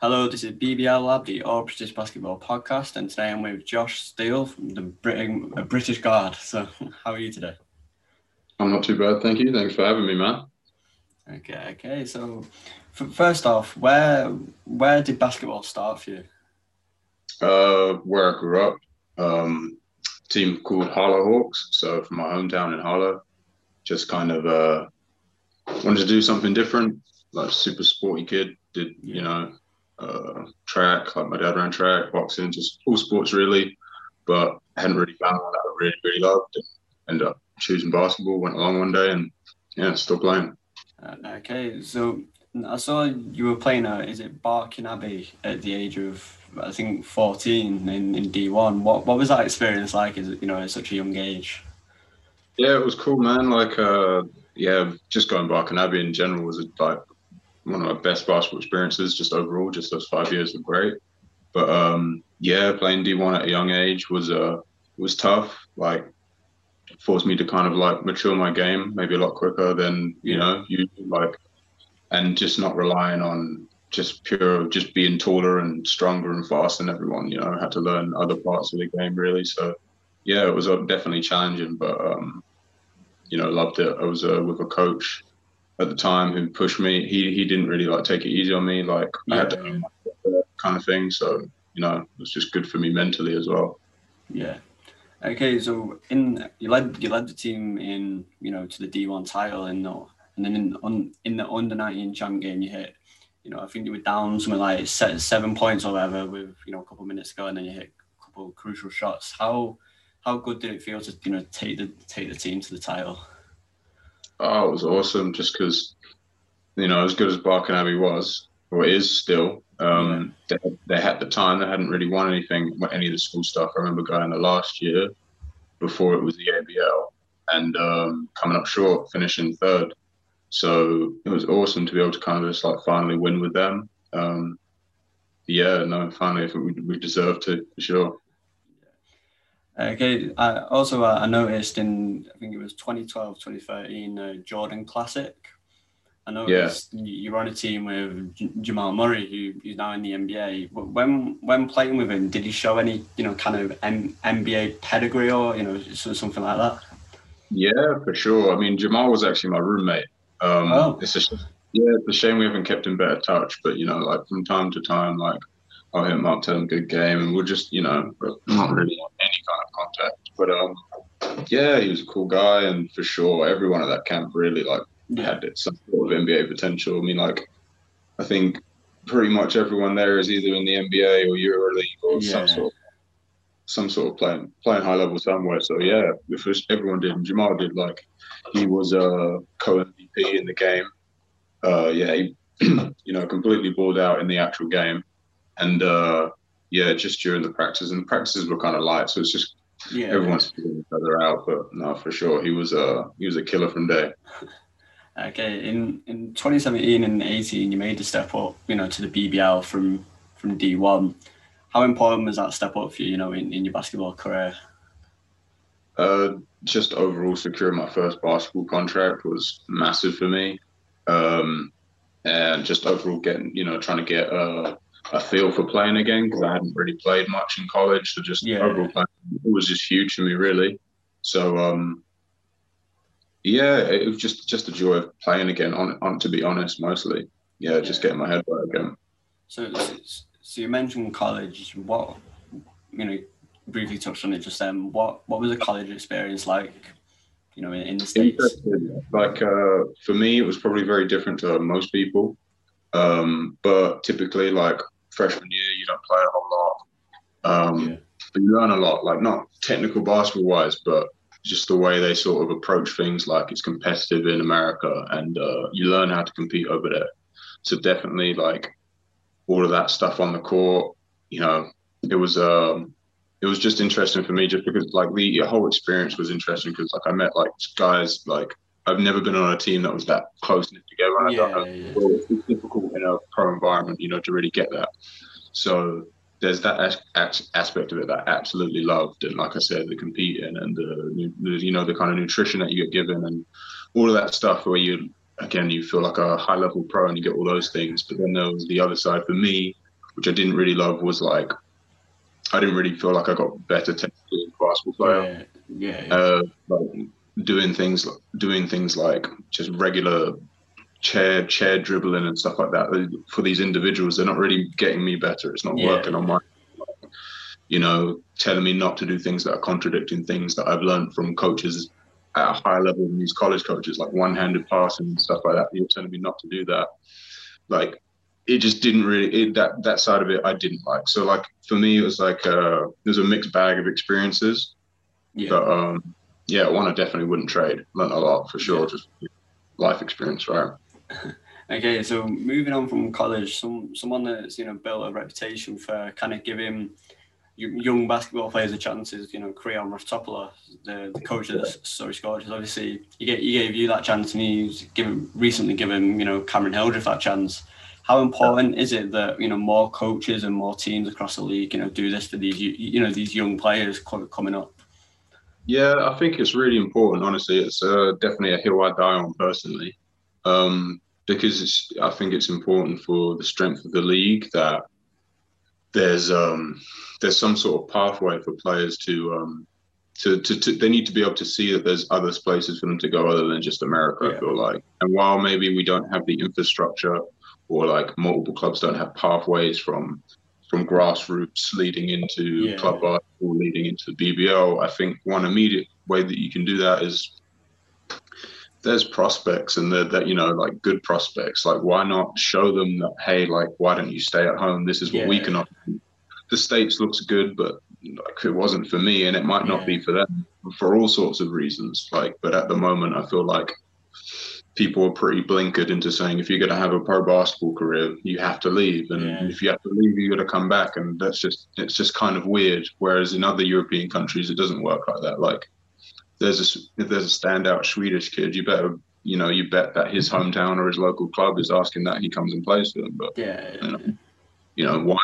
Hello, this is BBL Lab, the All British Basketball Podcast, and today I'm with Josh Steel from the Brit- uh, British Guard. So, how are you today? I'm not too bad, thank you. Thanks for having me, man. Okay, okay. So, f- first off, where where did basketball start for you? Uh, where I grew up, um, team called Harlow Hawks. So from my hometown in Harlow, just kind of uh, wanted to do something different. Like super sporty kid, did you know uh, track? Like my dad ran track, boxing, just all sports really. But I hadn't really found one that I really really loved. Ended up choosing basketball. Went along one day and yeah, still playing. Uh, okay, so I saw you were playing at is it Barking Abbey at the age of I think 14 in, in D1. What what was that experience like? Is it you know at such a young age? Yeah, it was cool, man. Like, uh, yeah, just going Barking Abbey in general was a, like one of my best basketball experiences. Just overall, just those five years were great. But um, yeah, playing D1 at a young age was uh was tough. Like, forced me to kind of like mature my game maybe a lot quicker than you know you like, and just not relying on just pure just being taller and stronger and faster than everyone. You know, I had to learn other parts of the game really. So yeah, it was uh, definitely challenging, but um, you know, loved it. I was uh, with a coach at the time who pushed me. He he didn't really like take it easy on me, like Yeah, I had to kind of thing. So you know, it was just good for me mentally as well. Yeah. Okay, so in you led you led the team in you know to the D1 title and the, and then in on in the under 19 champ game you hit you know I think you were down something like se- seven points or whatever with you know a couple of minutes ago and then you hit a couple of crucial shots. How how good did it feel to you know take the take the team to the title? Oh, it was awesome just because, you know, as good as Barking Abbey was, or is still, um, they, they had the time, they hadn't really won anything, any of the school stuff. I remember going the last year before it was the ABL and um, coming up short, finishing third. So it was awesome to be able to kind of just like finally win with them. Um, yeah, no, finally, we, we deserve to for sure. Okay, I also uh, I noticed in I think it was 2012 2013 uh, Jordan Classic. I noticed you you were on a team with J- Jamal Murray, who, who's now in the NBA. But When when playing with him, did he show any you know kind of M- NBA pedigree or you know so- something like that? Yeah, for sure. I mean, Jamal was actually my roommate. Um, Oh. It's a sh- yeah, it's a shame we haven't kept in better touch. But you know, like from time to time, like I'll hit him up, tell him good game, and we'll just you know, not really have any kind of contact. But um, yeah, he was a cool guy, and for sure, everyone at that camp really like had it, some sort of NBA potential. I mean, like I think pretty much everyone there is either in the NBA or EuroLeague or Yeah. some sort of some sort of playing playing high level somewhere. So yeah, if everyone did, and Jamal did. Like he was a co MVP in the game. Uh, yeah, he, you know, completely balled out in the actual game, and uh, yeah, just during the practice, and the practices were kind of light, so it's just Yeah, everyone's figuring each other out. But no, for sure, he was a he was a killer from day. Okay, in in 2017 and 18, you made the step up, you know, to the BBL from from D1. How important was that step up for you, you know, in, in your basketball career? Uh, just overall securing my first basketball contract was massive for me. Um, and just overall getting, you know, trying to get a, a feel for playing again because I hadn't really played much in college. So just Yeah. overall playing it was just huge for me, really. So, um, yeah, it was just just a joy of playing again. On, on to be honest, mostly, yeah, just getting my head right again. So, so- so you mentioned college. What you know, briefly touched on it just then. What what was the college experience like? You know, in, in the states. Like uh, for me, it was probably very different to most people. Um, but typically, like freshman year, you don't play a whole lot, um, Yeah. but you learn a lot. Like not technical basketball wise, but just the way they sort of approach things. Like it's competitive in America, and uh, you learn how to compete over there. So definitely, like all of that stuff on the court, you know, it was um, it was just interesting for me just because like the whole experience was interesting because like I met like guys like I've never been on a team that was that close knit together. And I don't know Yeah, yeah. it's difficult in a pro environment, you know, to really get that. So there's that as- as- aspect of it that I absolutely loved, and like I said, the competing and the, the you know the kind of nutrition that you get given and all of that stuff where you again you feel like a high level pro and you get all those things. But then there was the other side for me which I didn't really love, was like I didn't really feel like I got better technically as a basketball player. Yeah, yeah. Uh, like doing things, doing things like just regular chair chair dribbling and stuff like that. For these individuals, they're not really getting me better. It's not yeah, working on my, you know, telling me not to do things that are contradicting things that I've learned from coaches at a high level than these college coaches, like one-handed passing and stuff like that. You're telling me not to do that. Like it just didn't really it, that that side of it I didn't like. So like for me, it was like uh, there's a mixed bag of experiences. Yeah. But um, yeah, one I definitely wouldn't trade. Learned a lot for sure. Yeah. Just life experience, right? okay, so moving on from college, some someone that's you know built a reputation for kind of giving young basketball players a chance is you know Creon Raftopoulos, the, the coach of the Surrey Scorchers. Obviously, he gave, he gave you that chance, and he's given recently given you know Cameron Hildreth that chance how important is it that you know more coaches and more teams across the league you know do this for these you know these young players coming up? Yeah, I think it's really important. Honestly, it's uh, definitely a hill I die on personally, um, because I think it's important for the strength of the league that there's um, there's some sort of pathway for players to, um, to, to, to they need to be able to see that there's other places for them to go other than just America. Yeah. I feel like, and while maybe we don't have the infrastructure or like multiple clubs don't have pathways from from grassroots leading into yeah. club basketball, leading into the BBL. I think one immediate way that you can do that is there's prospects and that you know like good prospects. Like why not show them that hey, like why don't you stay at home? This is what yeah. we can offer. The states looks good, but like it wasn't for me, and it might not yeah. be for them for all sorts of reasons. Like, but at the moment, I feel like people are pretty blinkered into saying if you're going to have a pro basketball career, you have to leave, and yeah. if you have to leave, you got to come back, and that's just it's just kind of weird. Whereas in other European countries, it doesn't work like that. Like there's a if there's a standout Swedish kid, you better you know you bet that his hometown or his local club is asking that he comes and plays for them. But yeah, you know, you know why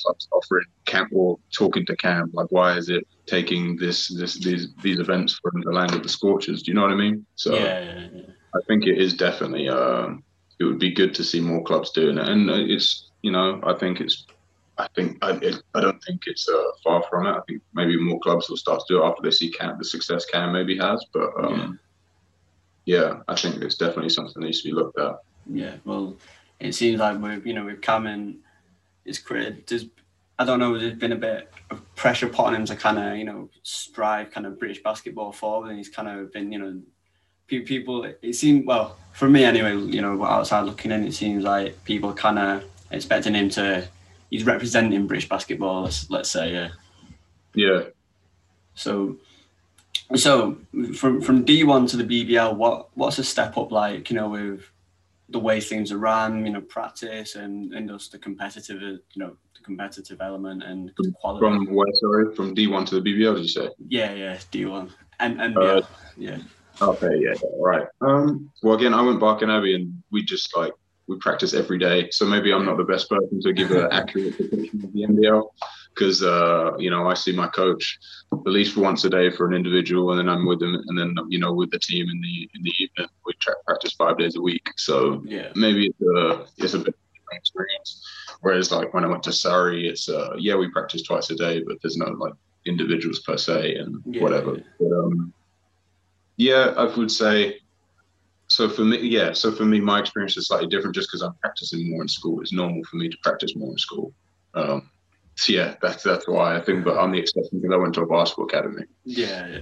clubs offering camp or talking to camp? Like why is it taking this this these these events from the land of the Scorchers? Do you know what I mean? So. Yeah, yeah, I think it is definitely. Uh, it would be good to see more clubs doing it, and it's you know I think it's. I think I, it, I don't think it's uh, far from it. I think maybe more clubs will start to do it after they see Cam, the success Cam maybe has. But um, yeah. yeah, I think it's definitely something that needs to be looked at. Yeah, well, it seems like with you know with Cam and it's created. there's I don't know, there's been a bit of pressure put on him to kind of you know strive kind of British basketball forward, and he's kind of been you know people it seemed well for me anyway you know outside looking in it seems like people kind of expecting him to he's representing british basketball let's, let's say yeah. Yeah. So so from from d1 to the bbl what what's a step up like you know with the way things are run you know practice and and just the competitive you know the competitive element and quality from where sorry? From d1 to the bbl did you say? Yeah yeah d1 and and uh, yeah Okay, yeah, right. Um, well, again, I went Barking Abbey, and we just like we practice every day. So maybe I'm not the best person to give an accurate depiction of the NBL because uh, you know I see my coach at least once a day for an individual, and then I'm with them, and then you know with the team in the in the evening we practice five days a week. So yeah, maybe it's a it's a bit different experience. Whereas like when I went to Surrey, it's uh, yeah we practice twice a day, but there's no like individuals per se and yeah, whatever. But, um, yeah, I would say. So for me, yeah. So for me, my experience is slightly different, just because I'm practicing more in school. It's normal for me to practice more in school. Um, so yeah, that's that's why I think. But I'm the exception because I went to a basketball academy. Yeah.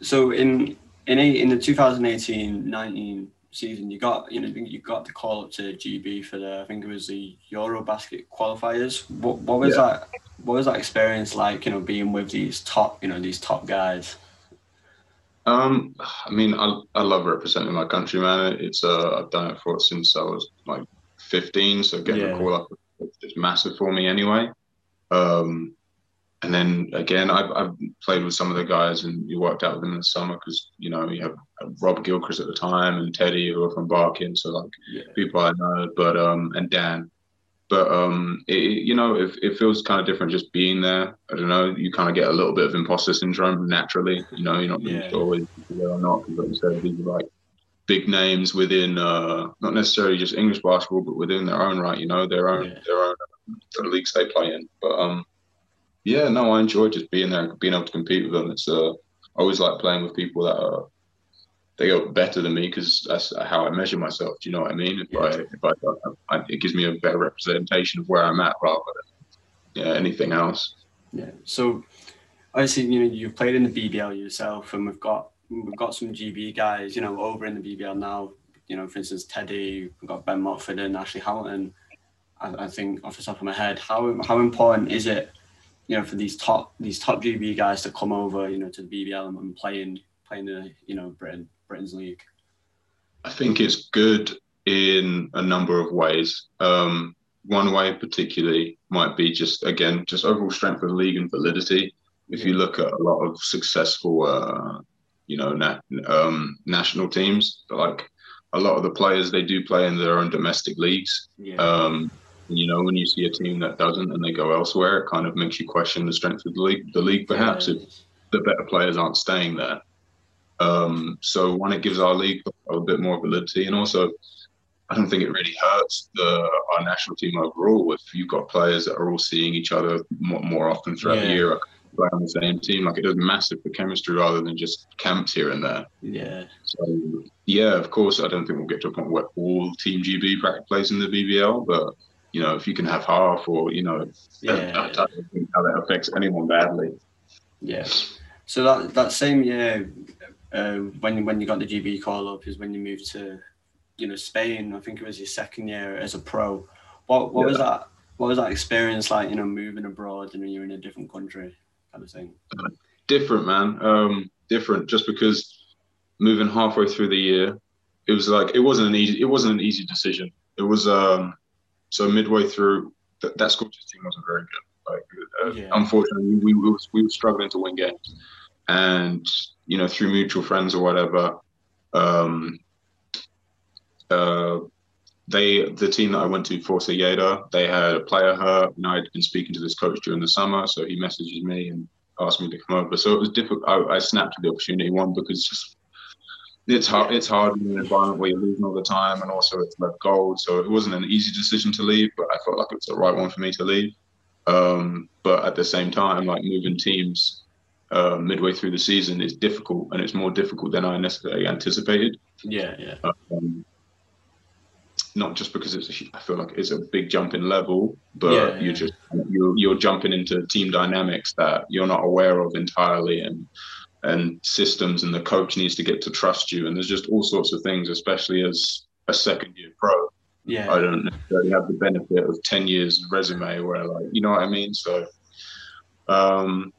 So in in a, in the 2018-19 season, you got you know you got the call up to GB for the I think it was the Eurobasket qualifiers. What what was yeah. that? What was that experience like? You know, being with these top you know these top guys. Um, I mean, I, I love representing my country, man. It's uh, I've done it for since I was like 15, so getting yeah. a call up is massive for me anyway. Um, and then again, I've, I've played with some of the guys and you worked out with them in the summer because you know you have Rob Gilchrist at the time and Teddy who are from Barking, so like yeah. people I know, but um and Dan. But um, it, you know, it, it feels kind of different just being there. I don't know. You kind of get a little bit of imposter syndrome naturally. You know, you're not yeah. always there or not because, like you said, these are like big names within uh, not necessarily just English basketball, but within their own right. You know, their own yeah. their own the leagues they play in. But um, yeah, no, I enjoy just being there and being able to compete with them. It's uh, I always like playing with people that are they go better than me because that's how I measure myself. Do you know what I mean? If. I if I, I, it gives me a better representation of where I'm at rather than yeah anything else. Yeah. So obviously, you know, you've played in the BBL yourself, and we've got we've got some GB guys, you know, over in the BBL now. You know, for instance, Teddy, we've got Ben Mockford and Ashley Hamilton. I, I think off the top of my head, how how important is it, you know, for these top these top GB guys to come over, you know, to the BBL and, and play in playing the you know Britain Britain's league? I think it's good in a number of ways. Um, one way particularly might be just again just overall strength of the league and validity. If you look at a lot of successful, uh, you know, na- um, national teams, like a lot of the players they do play in their own domestic leagues. Yeah. Um, you know, when you see a team that doesn't and they go elsewhere, it kind of makes you question the strength of the league. The league, perhaps, yeah. if the better players aren't staying there. Um, so one, it gives our league a bit more validity, and also, I don't think it really hurts the our national team overall if you've got players that are all seeing each other more, more often throughout yeah. the year. Play on the same team, like it does massive for chemistry rather than just camps here and there. Yeah. So yeah, of course, I don't think we'll get to a point where all Team GB plays in the BBL, but you know, if you can have half or you know, yeah, I, don't think how that affects anyone badly. Yeah. So that that same year, uh, when when you got the GB call up, is when you moved to, you know, Spain. I think it was your second year as a pro. What what yeah. was that? What was that experience like? You know, moving abroad and you're in a different country, kind of thing. Different, man. Um, different. Just because moving halfway through the year, it was like it wasn't an easy. It wasn't an easy decision. It was um so midway through, th- that Scottish team wasn't very good. Like, uh, yeah. unfortunately, we, we, were, we were struggling to win games, and you know, through mutual friends or whatever, um, uh, they the team that I went to, Forza Lleida, they had a player hurt, and I'd been speaking to this coach during the summer, so he messages me and asked me to come over. So it was difficult. I, I snapped at the opportunity one because just it's hard. It's hard in an environment where you're losing all the time, and also it's left gold. So it wasn't an easy decision to leave, but I felt like it was the right one for me to leave. Um, but at the same time, like moving teams uh, midway through the season is difficult, and it's more difficult than I necessarily anticipated. Yeah, yeah. Um, not just because it's a, I feel like it's a big jump in level, but yeah, yeah. you just you're, you're jumping into team dynamics that you're not aware of entirely, and and systems and the coach needs to get to trust you and there's just all sorts of things especially as a second year pro yeah i don't necessarily have the benefit of 10 years resume where like you know what i mean so um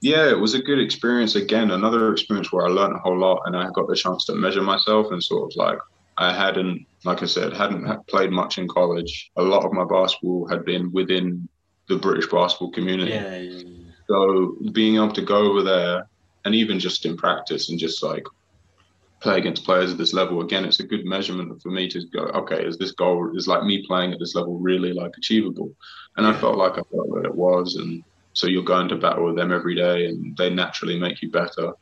yeah it was a good experience. Again another experience where i learned a whole lot and i got the chance to measure myself and sort of like i hadn't like i said hadn't played much in college. A lot of my basketball had been within the british basketball community. Yeah, yeah, yeah. so being able to go over there and even just in practice and just like play against players at this level again it's a good measurement for me to go okay is this goal is like me playing at this level really like achievable? And i felt like i felt that it was and so you're going to battle with them every day and they naturally make you better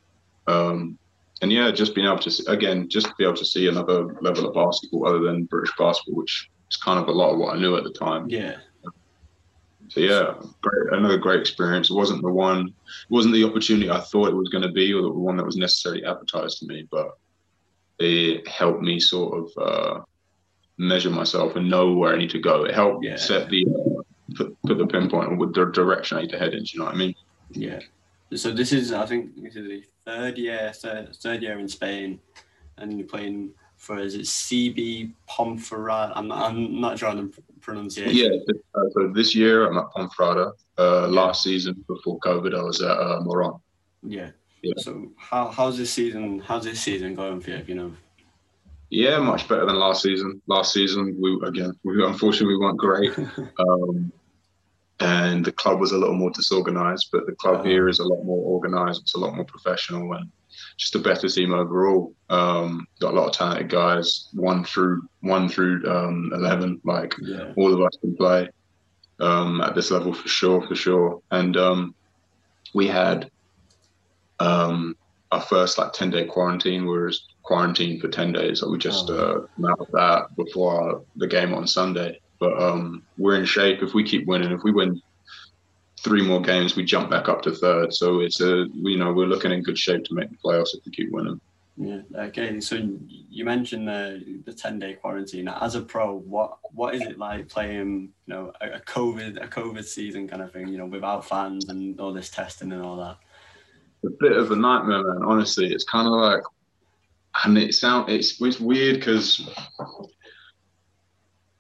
um, and yeah just being able to see, again just be able to see another level of basketball other than british basketball which is kind of a lot of what i knew at the time yeah so yeah, great, another great experience. It wasn't the one, it wasn't the opportunity I thought it was going to be, or the one that was necessarily advertised to me, but it helped me sort of uh, measure myself and know where I need to go. It helped yeah. set the uh, put, put the pinpoint with the direction I need to head in. Do you know what I mean? Yeah. So this is, I think, this is the third year, third, third year in Spain, and you're playing for is it CB Ponferrada? I'm not, I'm not sure on the pronunciation. Yeah, uh, so this year I'm at Ponferrada. Uh. Last season before COVID, I was at uh, Moron. Yeah. yeah. So how how's this season? How's this season going for you? You know. Yeah, much better than last season. Last season, we again, we unfortunately we weren't great, um, and the club was a little more disorganized. But the club uh, here is a lot more organized. It's a lot more professional, and just a better team overall. Um, got a lot of talented guys, one through one through um, eleven. Like yeah. all of us can play um, at this level for sure, for sure. And um, we had um, our first like ten day quarantine. Were quarantined for ten days, so we just oh. uh, out of that before the game on Sunday. But um, we're in shape. If we keep winning, if we win three more games, we jump back up to third. So it's a you know we're looking in good shape to make the playoffs if we keep winning. Yeah. Okay. So you mentioned the the ten day quarantine. As a pro, what what is it like playing? You know, a, a COVID a COVID season kind of thing. You know, without fans and all this testing and all that. A bit of a nightmare, man. Honestly, it's kind of like, and it sound it's it's weird because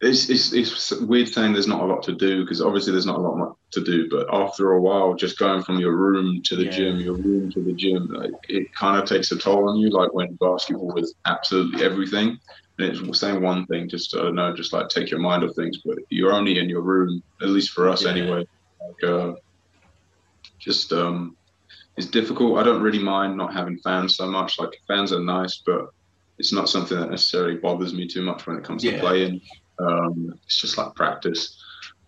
it's, it's, it's weird saying there's not a lot to do because obviously there's not a lot to do. But after a while, just going from your room to the yeah. gym, your room to the gym, like, it kind of takes a toll on you. Like when basketball was absolutely everything, and it's saying one thing just to know, just like take your mind off things. But you're only in your room, at least for us yeah. anyway. Like, uh, just um, it's difficult. I don't really mind not having fans so much. Like fans are nice, but it's not something that necessarily bothers me too much when it comes yeah. to playing. Um, it's just like practice.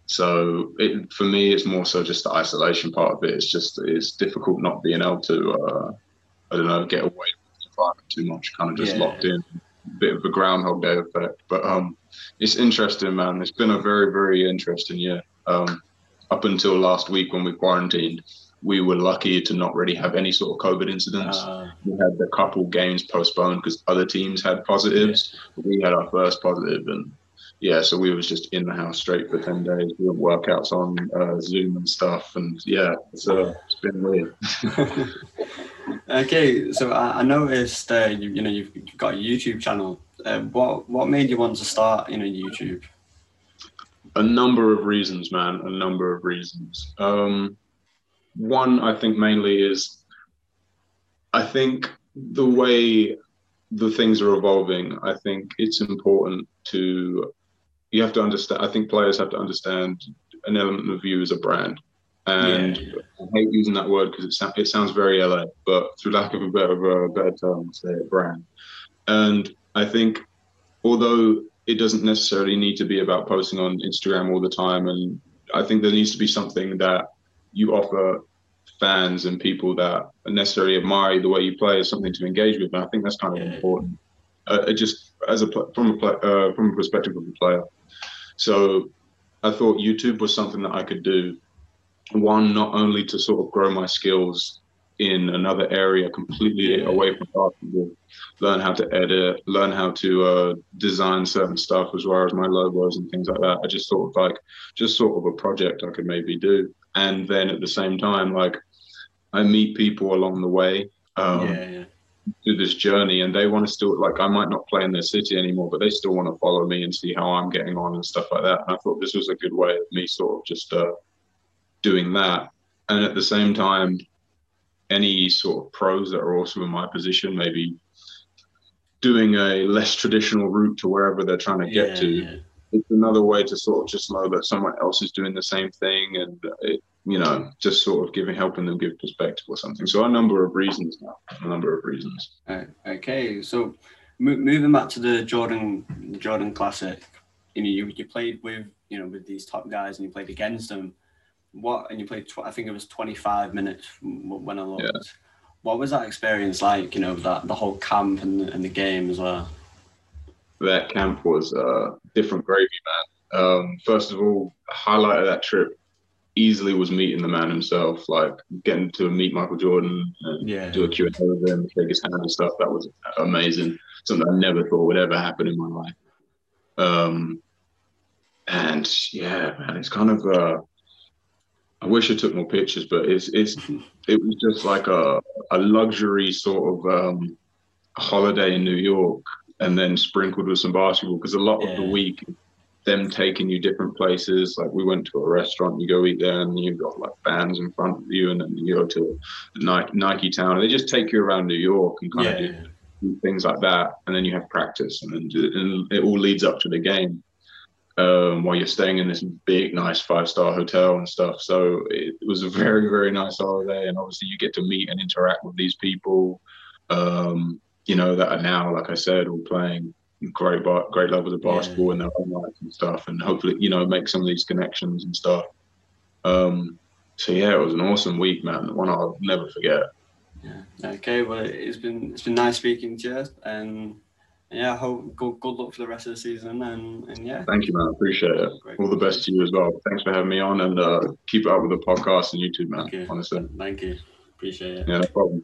So it, for me, it's more so just the isolation part of it. It's just it's difficult not being able to, uh, I don't know, get away from the environment too much. Kind of just yeah. locked in, bit of a Groundhog Day effect. But um, it's interesting, man. It's been a very very interesting year. Um, up until last week when we quarantined, we were lucky to not really have any sort of COVID incidents. Uh, we had a couple games postponed because other teams had positives. Yeah. We had our first positive, and yeah, so we was just in the house straight for ten days, doing workouts on uh, Zoom and stuff, and yeah, it's, uh, it's been weird. okay, so I, I noticed uh, you, you know you've, you've, got a YouTube channel. Uh, what what made you want to start you know YouTube? A number of reasons, man. A number of reasons. Um, one, I think mainly is, I think the way the things are evolving, I think it's important to you have to understand. I think players have to understand an element of you as a brand. And yeah. I hate using that word because it, it sounds very LA, but through lack of a better, a better term, say a brand. And I think, although it doesn't necessarily need to be about posting on Instagram all the time, and I think there needs to be something that you offer fans and people that necessarily admire the way you play is something to engage with. And I think that's kind of yeah. important. Uh, just as a from a uh, from a perspective of a player. So I thought YouTube was something that I could do. One, not only to sort of grow my skills in another area completely yeah. away from basketball, learn how to edit, learn how to uh, design certain stuff as well as my logos and things like that. I just sort of like, just sort of a project I could maybe do. And then at the same time, like, I meet people along the way. Um, yeah, yeah through this journey and they want to still like I might not play in their city anymore, but they still want to follow me and see how I'm getting on and stuff like that. And I thought this was a good way of me sort of just uh, doing that. And at the same time, any sort of pros that are also in my position, maybe doing a less traditional route to wherever they're trying to get yeah, to. It's another way to sort of just know that someone else is doing the same thing and it, you know, just sort of giving, helping them give perspective or something. So a number of reasons now, a number of reasons. Okay, so moving back to the Jordan Jordan Classic, you know, you, you played with you know with these top guys and you played against them. What and you played, tw- I think it was 25 minutes when I looked. Yeah. What was that experience like? You know, that the whole camp and the, and the game as well. That camp was uh, different gravy, man. Um, first of all, highlight of that trip easily was meeting the man himself, like getting to meet Michael Jordan and yeah. do a Q&A with him, shake his hand and stuff. That was amazing. Something I never thought would ever happen in my life. Um, and yeah, man, it's kind of. Uh, I wish I took more pictures, but it's it's it was just like a a luxury sort of um, holiday in New York, and then sprinkled with some basketball because a lot yeah. of the week them taking you different places. Like we went to a restaurant, you go eat there, and you've got like fans in front of you, and then you go to Nike, Nike Town. And they just take you around New York and kind yeah, of do, do, things like that, and then you have practice, and then and it all leads up to the game. Um, while you're staying in this big, nice five-star hotel and stuff, so it, it was a very, very nice holiday, and obviously you get to meet and interact with these people, um, you know, that are now, like I said, all playing great great levels of basketball yeah. in their own lives and stuff, and hopefully you know make some of these connections and stuff. Um, so yeah, it was an awesome week, man. One I'll never forget. Yeah. Okay. Well, it's been it's been nice speaking to you, and yeah, hope good, good luck for the rest of the season and, and yeah. Thank you, man. Appreciate it. Great. All the best to you as well. Thanks for having me on and uh, keep up with the podcast and YouTube, man. Thank you. Honestly. Thank you. Appreciate it. Yeah, no problem.